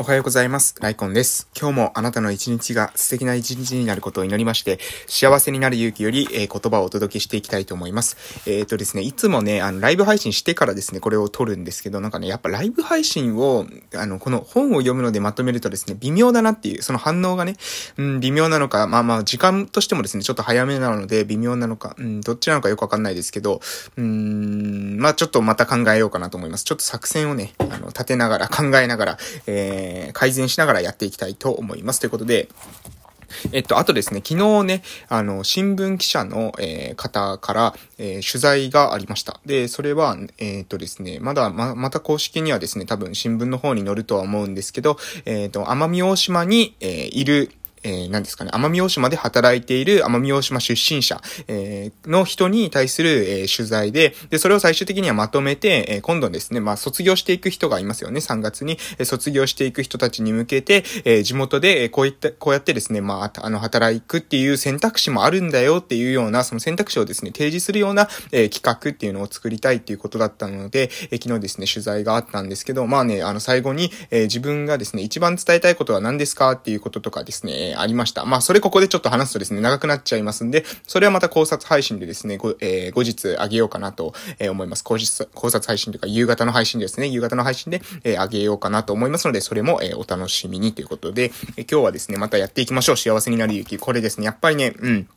おはようございます。ライコンです。今日もあなたの一日が素敵な一日になることを祈りまして、幸せになる勇気より、えー、言葉をお届けしていきたいと思います。えっ、とですね、いつもね、あの、ライブ配信してからですね、これを撮るんですけど、なんかね、やっぱライブ配信を、あの、この本を読むのでまとめるとですね、微妙だなっていう、その反応がね、うん、微妙なのか、まあまあ、時間としてもですね、ちょっと早めなので、微妙なのか、うん、どっちなのかよくわかんないですけど、うん、まあちょっとまた考えようかなと思います。ちょっと作戦をね、あの、立てながら、考えながら、えー、改善しながらやっていきたいと思います。ということで、えっと、あとですね、昨日ね、あの、新聞記者の、えー、方から、えー、取材がありました。で、それは、えー、っとですね、まだ、ま、また公式にはですね、多分新聞の方に載るとは思うんですけど、えっと、奄美大島に、えいる、えー、何ですかね、奄美大島で働いている奄美大島出身者、えー、の人に対する、えー、取材で、で、それを最終的にはまとめて、えー、今度ですね、まあ、卒業していく人がいますよね、3月に、えー、卒業していく人たちに向けて、えー、地元で、えー、こういった、こうやってですね、まあ、あの、働くっていう選択肢もあるんだよっていうような、その選択肢をですね、提示するような、えー、企画っていうのを作りたいっていうことだったので、えー、昨日ですね、取材があったんですけど、まあね、あの、最後に、えー、自分がですね、一番伝えたいことは何ですかっていうこととかですね、ありました。まあ、それここでちょっと話すとですね、長くなっちゃいますんで、それはまた考察配信でですね、ご、えー、後日あげようかなと、えー、思います。考察、考察配信というか、夕方の配信ですね。夕方の配信で、えー、あげようかなと思いますので、それも、えー、お楽しみにということで、えー、今日はですね、またやっていきましょう。幸せになる勇気。これですね、やっぱりね、うん。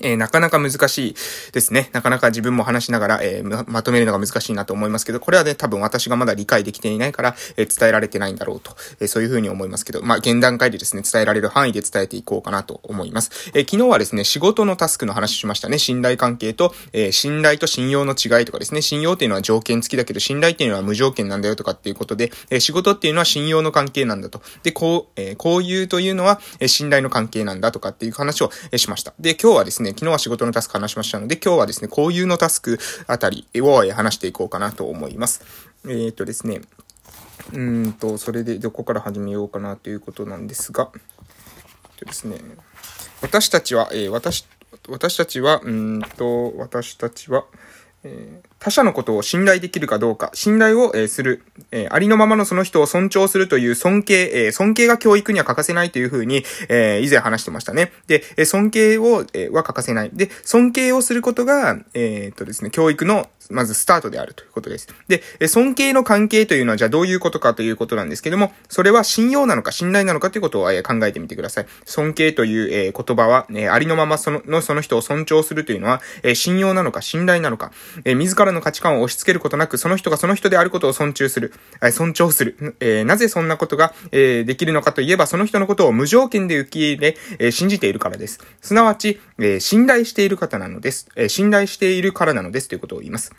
えー、なかなか難しいですね。なかなか自分も話しながら、えー、ま、とめるのが難しいなと思いますけど、これはね、多分私がまだ理解できていないから、えー、伝えられてないんだろうと、えそういうふうに思いますけど、まあ、現段階でですね、伝えられる範囲で伝えていこうかなと思います。え昨日はですね、仕事のタスクの話しましたね。信頼関係と、え信頼と信用の違いとかですね、信用っていうのは条件付きだけど、信頼っていうのは無条件なんだよとかっていうことで、え仕事っていうのは信用の関係なんだと。で、こう、えこういうというのは、え信頼の関係なんだとかっていう話を、えしました。で、今日はですね、ですね昨日は仕事のタスク話しましたので、今日はですね、こういうのタスクあたりを話していこうかなと思います。えっ、とですね、うんと、それでどこから始めようかなということなんですが、えっとですね、私たちは、えー、私、私たちは、うんと、私たちは、他者のことを信頼できるかどうか、信頼を、えー、する、えー、ありのままのその人を尊重するという尊敬、え、尊敬が教育には欠かせないというふうに、え以前話してましたね。で、え尊敬を、えは欠かせない。で、尊敬をすることが、えっとですね、教育の、まずスタートであるということです。で、尊敬の関係というのはじゃあどういうことかということなんですけども、それは信用なのか信頼なのかということを、え考えてみてください。尊敬という、え言葉は、えありのままその、のその人を尊重するというのは、え信用なのか信頼なのか、え自らの価値観を押し付けることなく、その人がその人であることを尊重する、え尊重する。えー、なぜそんなことが、えー、できるのかといえば、その人のことを無条件で受け入れ、えー、信じているからです。すなわち、え信頼している方なのです。え信頼しているからなのですということを言います。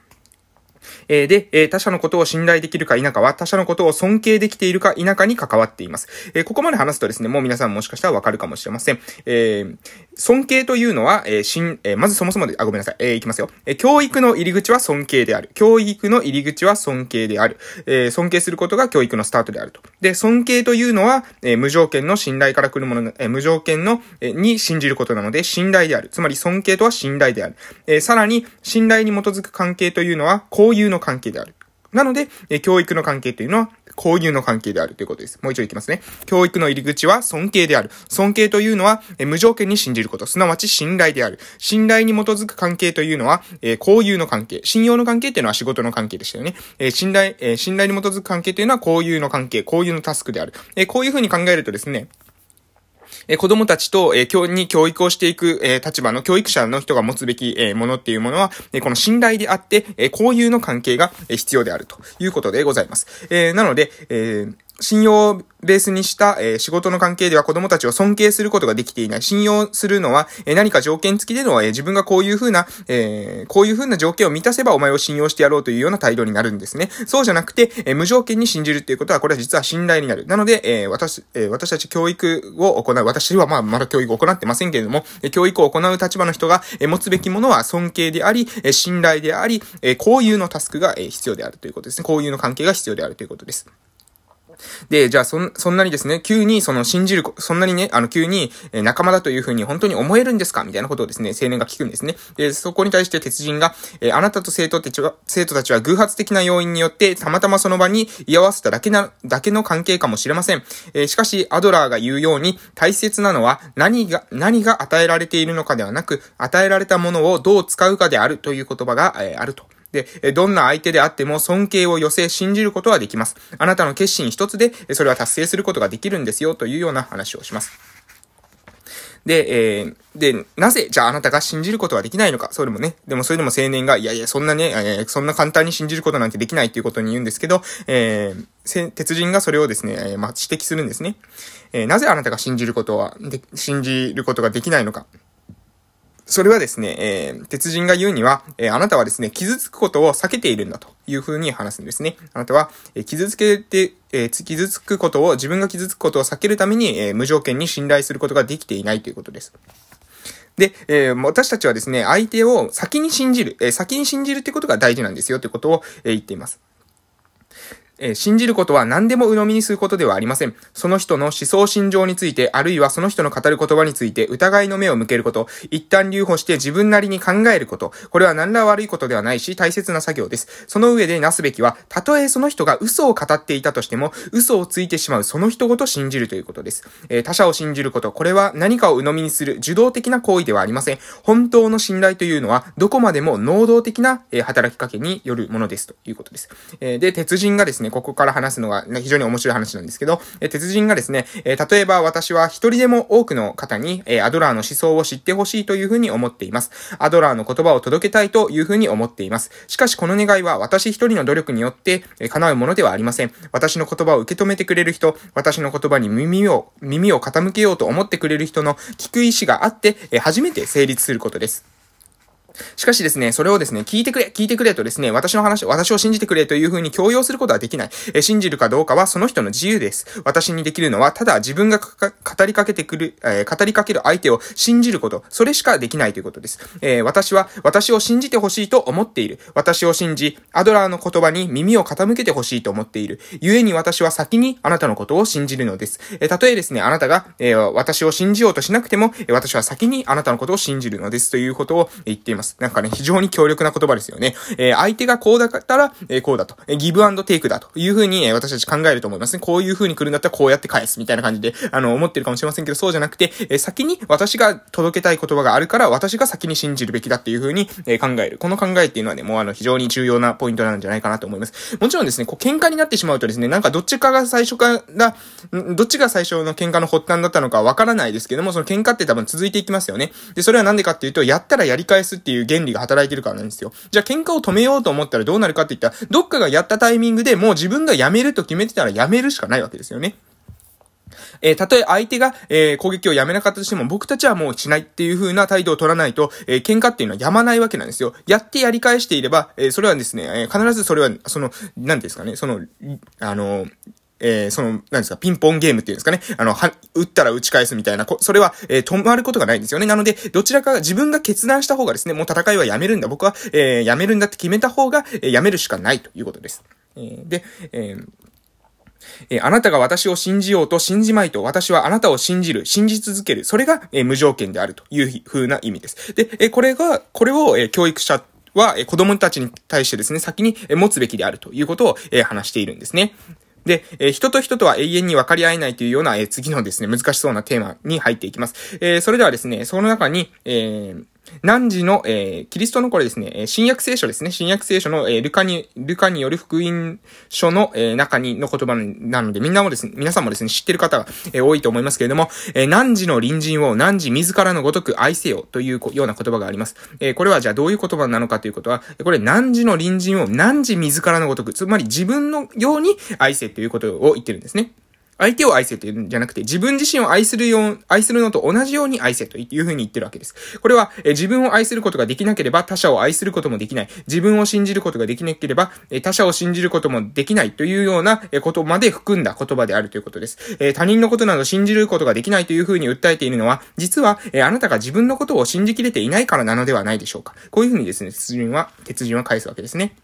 えー、で、えー、他者のことを信頼できるか否かは、他者のことを尊敬できているか否かに関わっています。えー、ここまで話すとですね、もう皆さんもしかしたらわかるかもしれません。えー、尊敬というのは、えー、しん、えー、まずそもそもで、あ、ごめんなさい。えー、いきますよ。えー、教育の入り口は尊敬である。教育の入り口は尊敬である。えー、尊敬することが教育のスタートであると。で、尊敬というのは、えー、無条件の信頼から来るもの、えー、無条件の、えー、に信じることなので、信頼である。つまり尊敬とは信頼である。えー、さらに、信頼に基づく関係というのは、交友の関係である。なので、え教育の関係というのは、交流の関係であるということです。もう一度いきますね。教育の入り口は尊敬である。尊敬というのは、え無条件に信じること、すなわち信頼である。信頼に基づく関係というのは、え交友の関係。信用の関係っていうのは仕事の関係でしたよね。え信頼、え信頼に基づく関係というのは交友の関係、交友のタスクである。えこういうふうに考えるとですね、え子供たちと、え教に教育をしていく、え立場の教育者の人が持つべき、えものっていうものは、えこの信頼であって、え交友の関係が、え必要であるということでございます。えなので、えー信用をベースにした、えー、仕事の関係では子供たちを尊敬することができていない。信用するのは、えー、何か条件付きでの、えー、自分がこういうふうな、えこういうふうな条件を満たせばお前を信用してやろうというような態度になるんですね。そうじゃなくて、え無条件に信じるっていうことは、これは実は信頼になる。なので、え私、え私たち教育を行う、私はまあまだ教育を行ってませんけれども、え教育を行う立場の人が、え持つべきものは尊敬であり、え信頼であり、え交友のタスクが、え必要であるということですね。交友の関係が必要であるということです。で、じゃあそん、そんなにですね、急にその信じる、そんなにね、あの急に仲間だというふうに本当に思えるんですか？みたいなことをですね、青年が聞くんですね。で、そこに対して鉄人が、えあなたと生徒たちは、生徒たちは偶発的な要因によってたまたまその場に居合わせただけな、だけの関係かもしれません。えー、しかし、アドラーが言うように大切なのは何が、何が与えられているのかではなく、与えられたものをどう使うかであるという言葉が、えー、あると。で、どんな相手であっても尊敬を寄せ信じることはできます。あなたの決心一つで、それは達成することができるんですよ、というような話をします。で、えー、で、なぜ、じゃああなたが信じることはできないのか。それもね、でもそれでも青年が、いやいや、そんなね、えー、そんな簡単に信じることなんてできないっていうことに言うんですけど、えー、鉄人がそれをですね、えー、ま、指摘するんですね。えー、なぜあなたが信じることは、で、信じることができないのか。それはですね、えー、鉄人が言うには、えー、あなたはですね、傷つくことを避けているんだというふうに話すんですね。あなたは、えー、傷つけて、えー、傷つくことを、自分が傷つくことを避けるために、えー、無条件に信頼することができていないということです。で、えー、私たちはですね、相手を先に信じる、えー、先に信じるってことが大事なんですよということを、えー、言っています。えー、信じることは何でも鵜呑みにすることではありません。その人の思想心情について、あるいはその人の語る言葉について疑いの目を向けること、一旦留保して自分なりに考えること、これは何ら悪いことではないし、大切な作業です。その上でなすべきは、たとえその人が嘘を語っていたとしても、嘘をついてしまうその人ごと信じるということです。えー、他者を信じること、これは何かを鵜呑みにする受動的な行為ではありません。本当の信頼というのは、どこまでも能動的な、えー、働きかけによるものですということです。えー、で、鉄人がですね、ここから話すのが、非常に面白い話なんですけど、え鉄人がですね、え例えば私は一人でも多くの方に、えアドラーの思想を知ってほしいというふうに思っています。アドラーの言葉を届けたいというふうに思っています。しかしこの願いは私一人の努力によって、え叶うものではありません。私の言葉を受け止めてくれる人、私の言葉に耳を、耳を傾けようと思ってくれる人の聞く意志があって、え初めて成立することです。しかしですね、それをですね、聞いてくれ、聞いてくれとですね、私の話、私を信じてくれという風に強要することはできない。え信じるかどうかはその人の自由です。私にできるのは、ただ自分が語りかけてくる、えー、語りかける相手を信じること、それしかできないということです。えー、私は、私を信じてほしいと思っている。私を信じ、アドラーの言葉に耳を傾けてほしいと思っている。故に私は先にあなたのことを信じるのです。えー、たとえですね、あなたが、え、私を信じようとしなくても、私は先にあなたのことを信じるのですということを言っています。。なんかね、非常に強力な言葉ですよね。えー、相手がこうだったら、えー、こうだと。えー、ギブアンドテイクだというふうに、え、私たち考えると思いますね。こういうふうに来るんだったらこうやって返すみたいな感じで、あの、思ってるかもしれませんけど、そうじゃなくて、え、先に私が届けたい言葉があるから、私が先に信じるべきだっていうふうに、え、考える。この考えっていうのはね、もうあの、非常に重要なポイントなんじゃないかなと思います。もちろんですね、こう、喧嘩になってしまうとですね、なんかどっちかが最初から、どっちが最初の喧嘩の発端だったのかわからないですけども、その喧嘩って多分続いていきますよね。で、それはなんでかっていうと、やったらやり返すっていうう原理が働いてるからなんですよ。じゃあ喧嘩を止めようと思ったらどうなるかって言ったら、どっかがやったタイミングでもう自分がやめると決めてたらやめるしかないわけですよね。えー、たとえ相手が、えー、攻撃をやめなかったとしても、僕たちはもうしないっていう風な態度を取らないと、えー、喧嘩っていうのはやまないわけなんですよ。やってやり返していれば、えそれはですね、え必ずそれは、その、何ですかね、その、あの、えー、その、何ですか、ピンポンゲームっていうんですかね。あの、は、打ったら打ち返すみたいな、それは、えー、止まることがないんですよね。なので、どちらか自分が決断した方がですね、もう戦いはやめるんだ。僕は、えー、やめるんだって決めた方が、えー、やめるしかないということです。えー、で、えーえあなたが私を信じようと信じまいと、私はあなたを信じる、信じ続ける。それが、え無条件であるという風な意味です。で、えこれが、これを、え教育者は、え子供たちに対してですね、先にえ持つべきであるということを、え話しているんですね。で、えー、人と人とは永遠に分かり合えないというような、えー、次のですね、難しそうなテーマに入っていきます。えー、それではですね、その中に、えー、何時の、えー、キリストのこれですね、新約聖書ですね。新約聖書の、えー、ルカに、ルカによる福音書の、えー、中にの言葉なので、みんなもですね、皆さんもですね、知ってる方が、えー、多いと思いますけれども、えー、何時の隣人を何時自らのごとく愛せよというような言葉があります。えー、これはじゃあどういう言葉なのかということは、これ何時の隣人を何時自らのごとく、つまり自分のように愛せということを言ってるんですね。相手を愛せというんじゃなくて、自分自身を愛するよう、愛するのと同じように愛せというふうに言ってるわけです。これは、え自分を愛することができなければ他者を愛することもできない。自分を信じることができなければ、え他者を信じることもできないというようなことまで含んだ言葉であるということです。え他人のことなど信じることができないというふうに訴えているのは、実は、えあなたが自分のことを信じきれていないからなのではないでしょうか。こういうふうにですね、鉄人は、鉄人は返すわけですね。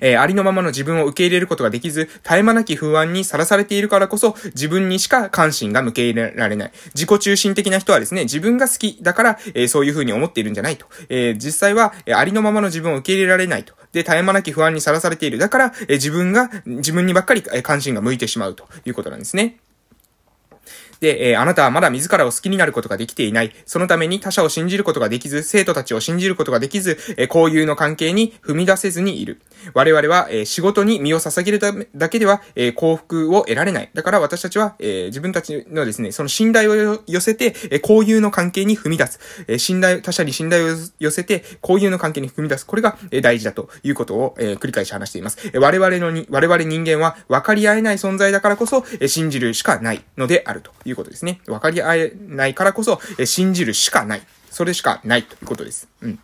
えー、ありのままの自分を受け入れることができず、絶え間なき不安にさらされているからこそ、自分にしか関心が向け入れられない。自己中心的な人はですね、自分が好きだから、えー、そういうふうに思っているんじゃないと。えー、実際は、えありのままの自分を受け入れられないと。で、絶え間なき不安にさらされている。だから、え自分が、自分にばっかりえ関心が向いてしまうということなんですね。で、えー、あなたはまだ自らを好きになることができていない。そのために他者を信じることができず、生徒たちを信じることができず、えー、交友の関係に踏み出せずにいる。我々は、え、仕事に身を捧げるためだけでは、え、幸福を得られない。だから私たちは、え、自分たちのですね、その信頼を寄せて、えー、交友の関係に踏み出す。え、信頼、他者に信頼を寄せて、交友の関係に踏み出す。これが、え、大事だということを、え、繰り返し話しています。え、我々のに、我々人間は分かり合えない存在だからこそ、え、信じるしかないのであるということですね。分かりり合えないからこそ、え信じるしかない。それしかないということです。うん。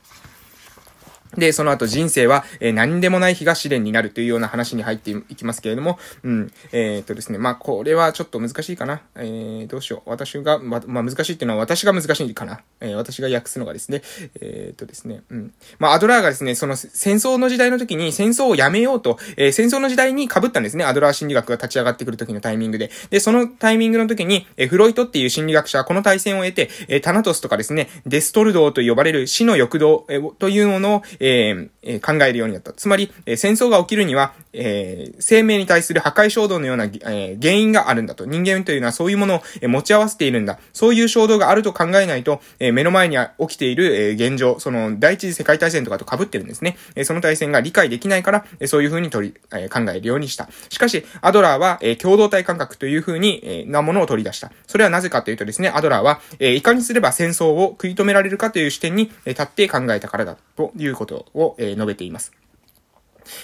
で、その後人生は、えー、何でもない日が試練になるというような話に入っていきますけれども、うん、えー、っとですね、まあ、これはちょっと難しいかな。えー、どうしよう。私が、ま、まあ、難しいっていうのは私が難しいかな。えー、私が訳すのがですね、え、っとですね、うん。まあ、アドラーがですね、その戦争の時代の時に戦争をやめようと、えー、戦争の時代に被ったんですね。アドラー心理学が立ち上がってくる時のタイミングで。で、そのタイミングの時に、えー、フロイトっていう心理学者はこの対戦を得て、えー、タナトスとかですね、デストルドーと呼ばれる死の欲動、えー、というものを、えー、考えるようになった。つまり、え、戦争が起きるには、えー、生命に対する破壊衝動のような、え原因があるんだと。人間というのはそういうものを、え持ち合わせているんだ。そういう衝動があると考えないと、え目の前に起きている、え現状、その、第一次世界大戦とかと被ってるんですね。えその大戦が理解できないから、えそういう風に取り、え考えるようにした。しかし、アドラーは、え共同体感覚という風に、えなものを取り出した。それはなぜかというとですね、アドラーは、えいかにすれば戦争を食い止められるかという視点に、立って考えたからだ、ということを、え述べています。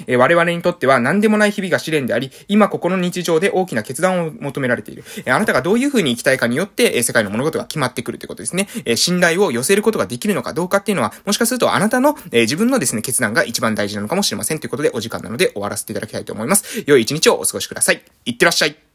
え我々にとっては何でもない日々が試練であり、今ここの日常で大きな決断を求められている。えあなたがどういう風に生きたいかによって、え世界の物事が決まってくるということですね。え信頼を寄せることができるのかどうかっていうのは、もしかするとあなたの、え自分のですね、決断が一番大事なのかもしれませんということで、お時間なので終わらせていただきたいと思います。良い一日をお過ごしください。いってらっしゃい。